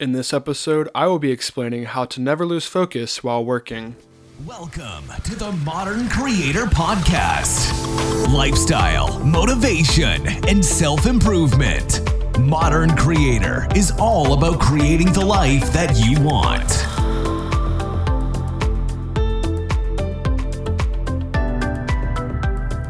In this episode, I will be explaining how to never lose focus while working. Welcome to the Modern Creator Podcast lifestyle, motivation, and self improvement. Modern Creator is all about creating the life that you want.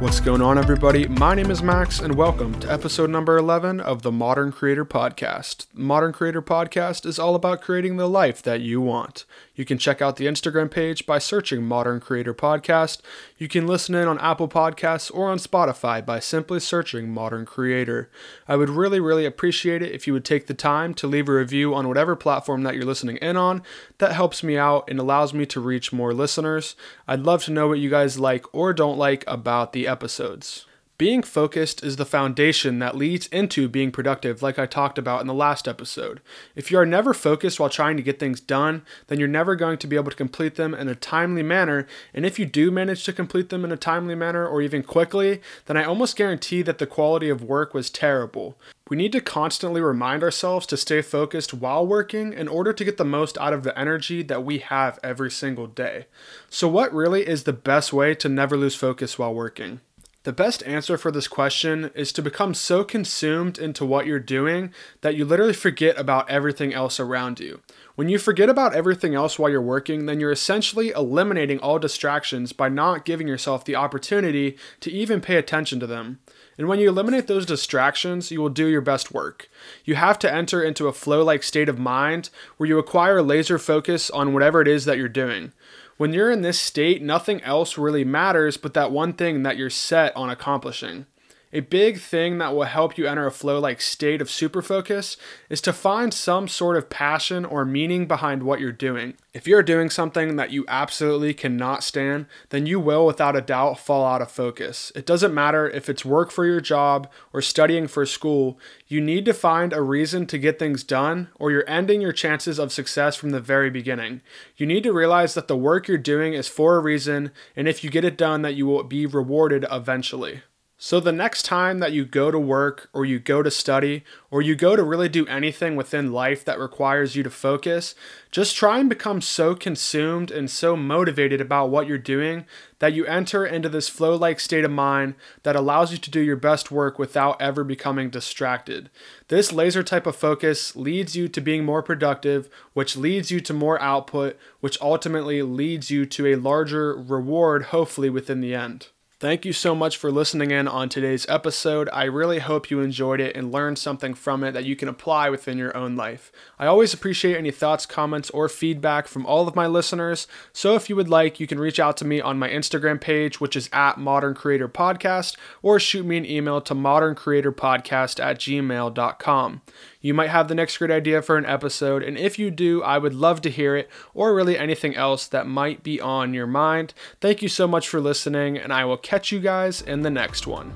What's going on, everybody? My name is Max, and welcome to episode number 11 of the Modern Creator Podcast. The Modern Creator Podcast is all about creating the life that you want. You can check out the Instagram page by searching Modern Creator Podcast. You can listen in on Apple Podcasts or on Spotify by simply searching Modern Creator. I would really, really appreciate it if you would take the time to leave a review on whatever platform that you're listening in on. That helps me out and allows me to reach more listeners. I'd love to know what you guys like or don't like about the episodes. Being focused is the foundation that leads into being productive, like I talked about in the last episode. If you are never focused while trying to get things done, then you're never going to be able to complete them in a timely manner. And if you do manage to complete them in a timely manner or even quickly, then I almost guarantee that the quality of work was terrible. We need to constantly remind ourselves to stay focused while working in order to get the most out of the energy that we have every single day. So, what really is the best way to never lose focus while working? The best answer for this question is to become so consumed into what you're doing that you literally forget about everything else around you. When you forget about everything else while you're working, then you're essentially eliminating all distractions by not giving yourself the opportunity to even pay attention to them. And when you eliminate those distractions, you will do your best work. You have to enter into a flow like state of mind where you acquire laser focus on whatever it is that you're doing. When you're in this state, nothing else really matters but that one thing that you're set on accomplishing. A big thing that will help you enter a flow like state of super focus is to find some sort of passion or meaning behind what you're doing. If you're doing something that you absolutely cannot stand, then you will without a doubt fall out of focus. It doesn't matter if it's work for your job or studying for school, you need to find a reason to get things done or you're ending your chances of success from the very beginning. You need to realize that the work you're doing is for a reason, and if you get it done, that you will be rewarded eventually. So, the next time that you go to work or you go to study or you go to really do anything within life that requires you to focus, just try and become so consumed and so motivated about what you're doing that you enter into this flow like state of mind that allows you to do your best work without ever becoming distracted. This laser type of focus leads you to being more productive, which leads you to more output, which ultimately leads you to a larger reward, hopefully, within the end. Thank you so much for listening in on today's episode. I really hope you enjoyed it and learned something from it that you can apply within your own life. I always appreciate any thoughts, comments, or feedback from all of my listeners. So if you would like, you can reach out to me on my Instagram page, which is at Modern Creator Podcast, or shoot me an email to moderncreatorpodcast at gmail.com. You might have the next great idea for an episode, and if you do, I would love to hear it, or really anything else that might be on your mind. Thank you so much for listening, and I will catch you guys in the next one.